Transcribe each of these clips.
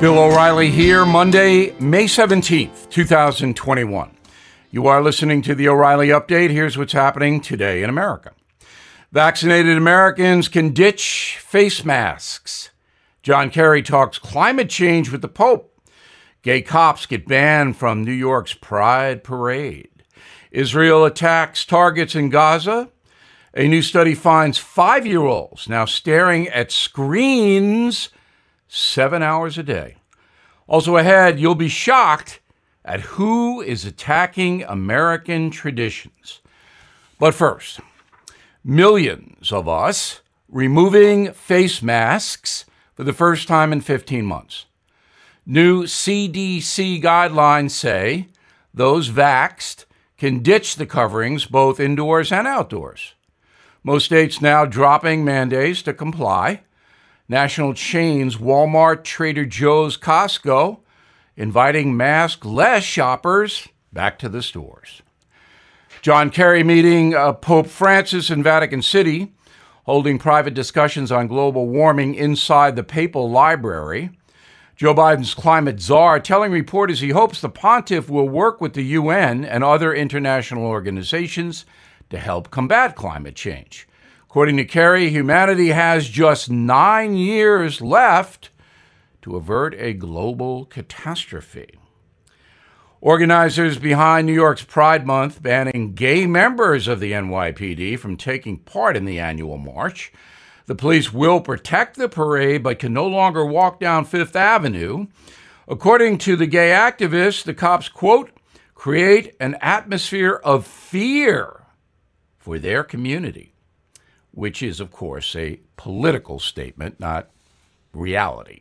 Bill O'Reilly here, Monday, May 17th, 2021. You are listening to the O'Reilly Update. Here's what's happening today in America. Vaccinated Americans can ditch face masks. John Kerry talks climate change with the Pope. Gay cops get banned from New York's Pride Parade. Israel attacks targets in Gaza. A new study finds five year olds now staring at screens seven hours a day. Also ahead, you'll be shocked at who is attacking American traditions. But first, millions of us removing face masks for the first time in 15 months. New CDC guidelines say those vaxed can ditch the coverings both indoors and outdoors. Most states now dropping mandates to comply. National chains Walmart, Trader Joe's, Costco inviting mask less shoppers back to the stores. John Kerry meeting uh, Pope Francis in Vatican City, holding private discussions on global warming inside the papal library. Joe Biden's climate czar telling reporters he hopes the pontiff will work with the UN and other international organizations to help combat climate change. According to Kerry, humanity has just nine years left to avert a global catastrophe. Organizers behind New York's Pride Month banning gay members of the NYPD from taking part in the annual march. The police will protect the parade but can no longer walk down Fifth Avenue. According to the gay activists, the cops, quote, create an atmosphere of fear for their community, which is, of course, a political statement, not reality.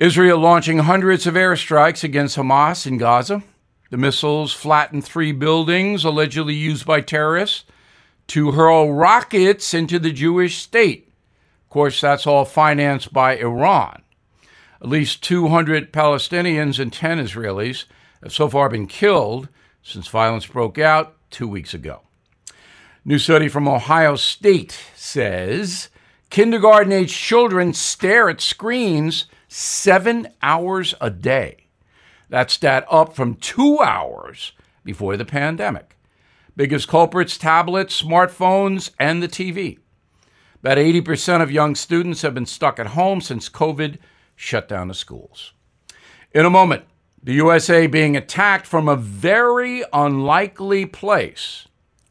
Israel launching hundreds of airstrikes against Hamas in Gaza. The missiles flattened three buildings allegedly used by terrorists to hurl rockets into the Jewish state. Of course, that's all financed by Iran. At least 200 Palestinians and 10 Israelis have so far been killed since violence broke out two weeks ago. New study from Ohio State says kindergarten age children stare at screens seven hours a day. That's stat up from two hours before the pandemic. Biggest culprits tablets, smartphones, and the TV. About 80% of young students have been stuck at home since COVID shut down the schools. In a moment, the USA being attacked from a very unlikely place.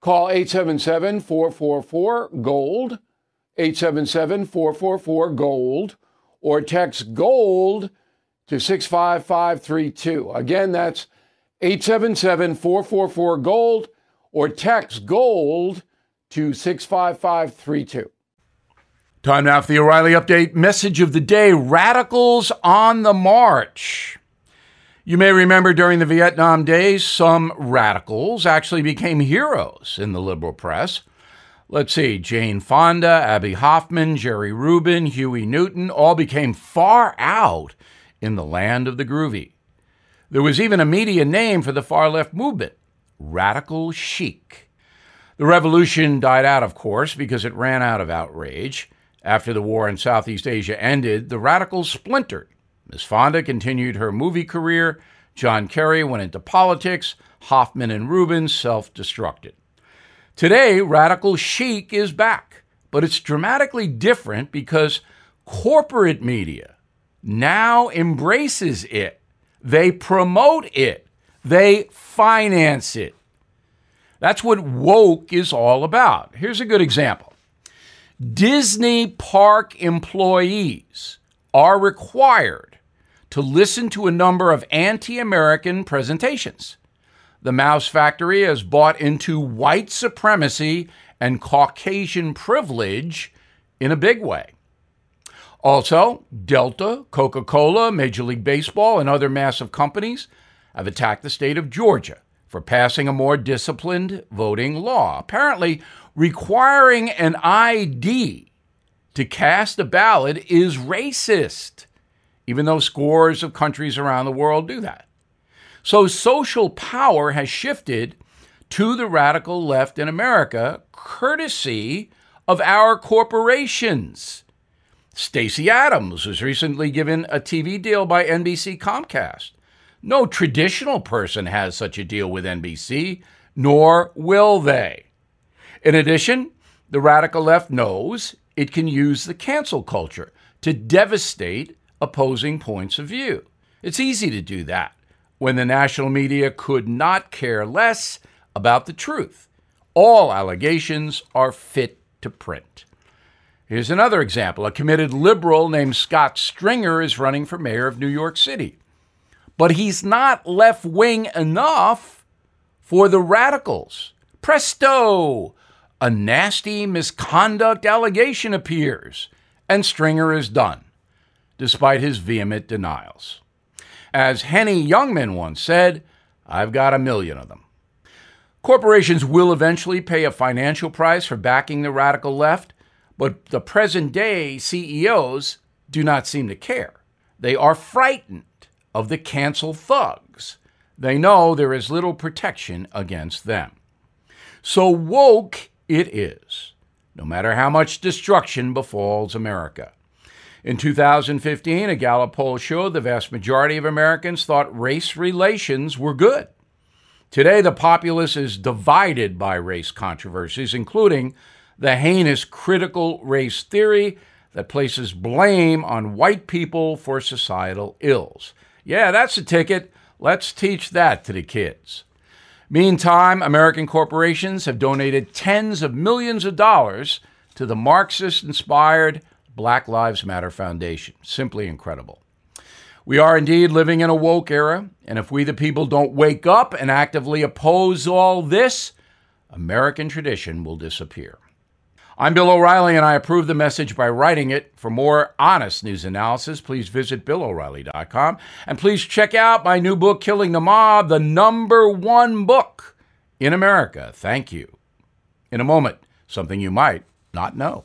Call 877 444 GOLD, 877 444 GOLD or text GOLD to 65532. Again, that's 877 444 GOLD or text GOLD to 65532. Time now for the O'Reilly Update message of the day Radicals on the March. You may remember during the Vietnam days, some radicals actually became heroes in the liberal press. Let's see, Jane Fonda, Abbie Hoffman, Jerry Rubin, Huey Newton all became far out in the land of the groovy. There was even a media name for the far left movement radical chic. The revolution died out, of course, because it ran out of outrage. After the war in Southeast Asia ended, the radicals splintered. Miss Fonda continued her movie career. John Kerry went into politics. Hoffman and Rubin self destructed. Today, radical chic is back, but it's dramatically different because corporate media now embraces it. they promote it, they finance it. That's what woke is all about. Here's a good example Disney park employees are required to listen to a number of anti American presentations. The Mouse Factory has bought into white supremacy and Caucasian privilege in a big way. Also, Delta, Coca Cola, Major League Baseball, and other massive companies have attacked the state of Georgia for passing a more disciplined voting law, apparently requiring an ID to cast a ballot is racist, even though scores of countries around the world do that. So social power has shifted to the radical left in America, courtesy of our corporations. Stacey Abrams was recently given a TV deal by NBC Comcast. No traditional person has such a deal with NBC, nor will they. In addition, the radical left knows it can use the cancel culture to devastate opposing points of view. It's easy to do that when the national media could not care less about the truth. All allegations are fit to print. Here's another example. A committed liberal named Scott Stringer is running for mayor of New York City. But he's not left wing enough for the radicals. Presto! A nasty misconduct allegation appears, and Stringer is done, despite his vehement denials. As Henny Youngman once said, I've got a million of them. Corporations will eventually pay a financial price for backing the radical left, but the present day CEOs do not seem to care. They are frightened of the cancel thugs. They know there is little protection against them. So woke it is, no matter how much destruction befalls America. In 2015, a Gallup poll showed the vast majority of Americans thought race relations were good. Today, the populace is divided by race controversies, including the heinous critical race theory that places blame on white people for societal ills. Yeah, that's a ticket. Let's teach that to the kids. Meantime, American corporations have donated tens of millions of dollars to the Marxist inspired Black Lives Matter Foundation. Simply incredible. We are indeed living in a woke era, and if we the people don't wake up and actively oppose all this, American tradition will disappear. I'm Bill O'Reilly, and I approve the message by writing it. For more honest news analysis, please visit BillO'Reilly.com. And please check out my new book, Killing the Mob, the number one book in America. Thank you. In a moment, something you might not know.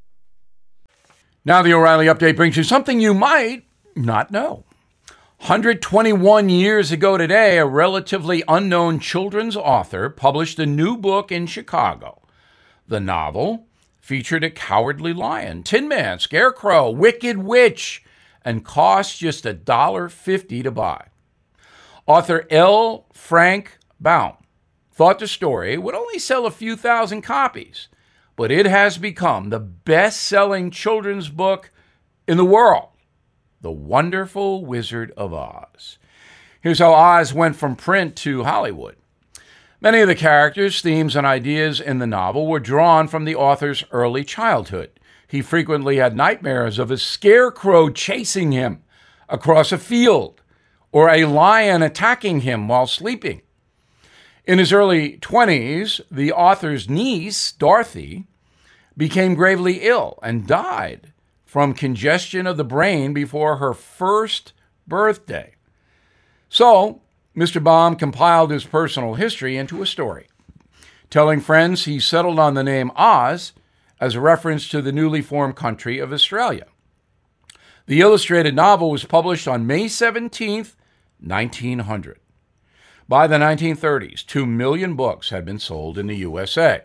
Now, the O'Reilly update brings you something you might not know. 121 years ago today, a relatively unknown children's author published a new book in Chicago. The novel featured a cowardly lion, Tin Man, Scarecrow, Wicked Witch, and cost just $1.50 to buy. Author L. Frank Baum thought the story would only sell a few thousand copies but it has become the best selling children's book in the world The Wonderful Wizard of Oz. Here's how Oz went from print to Hollywood. Many of the characters, themes, and ideas in the novel were drawn from the author's early childhood. He frequently had nightmares of a scarecrow chasing him across a field or a lion attacking him while sleeping. In his early 20s, the author's niece, Dorothy, became gravely ill and died from congestion of the brain before her first birthday. So, Mr. Baum compiled his personal history into a story. Telling friends he settled on the name Oz as a reference to the newly formed country of Australia. The illustrated novel was published on May 17, 1900. By the 1930s, 2 million books had been sold in the USA.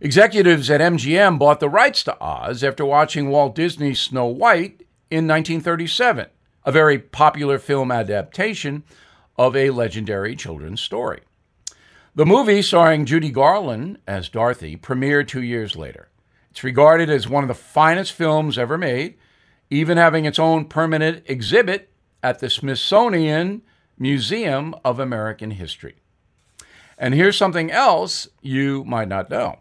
Executives at MGM bought the rights to Oz after watching Walt Disney's Snow White in 1937, a very popular film adaptation of a legendary children's story. The movie, starring Judy Garland as Dorothy, premiered two years later. It's regarded as one of the finest films ever made, even having its own permanent exhibit at the Smithsonian Museum of American History. And here's something else you might not know.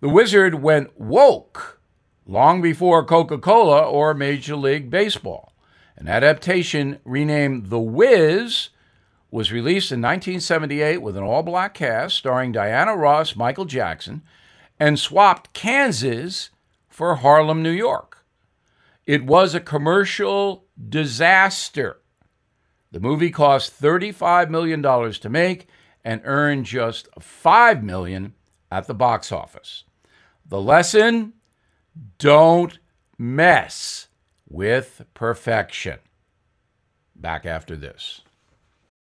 The Wizard went woke long before Coca Cola or Major League Baseball. An adaptation renamed The Wiz was released in 1978 with an all black cast starring Diana Ross, Michael Jackson, and swapped Kansas for Harlem, New York. It was a commercial disaster. The movie cost $35 million to make and earned just 5 million at the box office. The lesson don't mess with perfection. Back after this.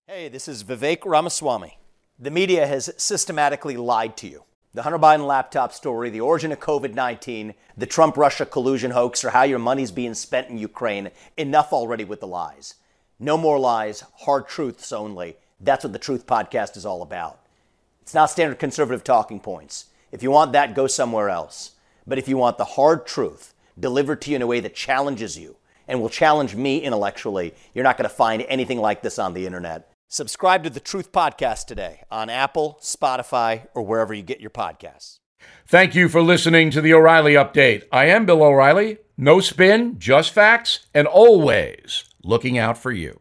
Hey, this is Vivek Ramaswamy. The media has systematically lied to you. The Hunter Biden laptop story, the origin of COVID 19, the Trump Russia collusion hoax, or how your money's being spent in Ukraine. Enough already with the lies. No more lies, hard truths only. That's what the Truth Podcast is all about. It's not standard conservative talking points. If you want that, go somewhere else. But if you want the hard truth delivered to you in a way that challenges you and will challenge me intellectually, you're not going to find anything like this on the internet. Subscribe to the Truth Podcast today on Apple, Spotify, or wherever you get your podcasts. Thank you for listening to the O'Reilly Update. I am Bill O'Reilly. No spin, just facts, and always looking out for you.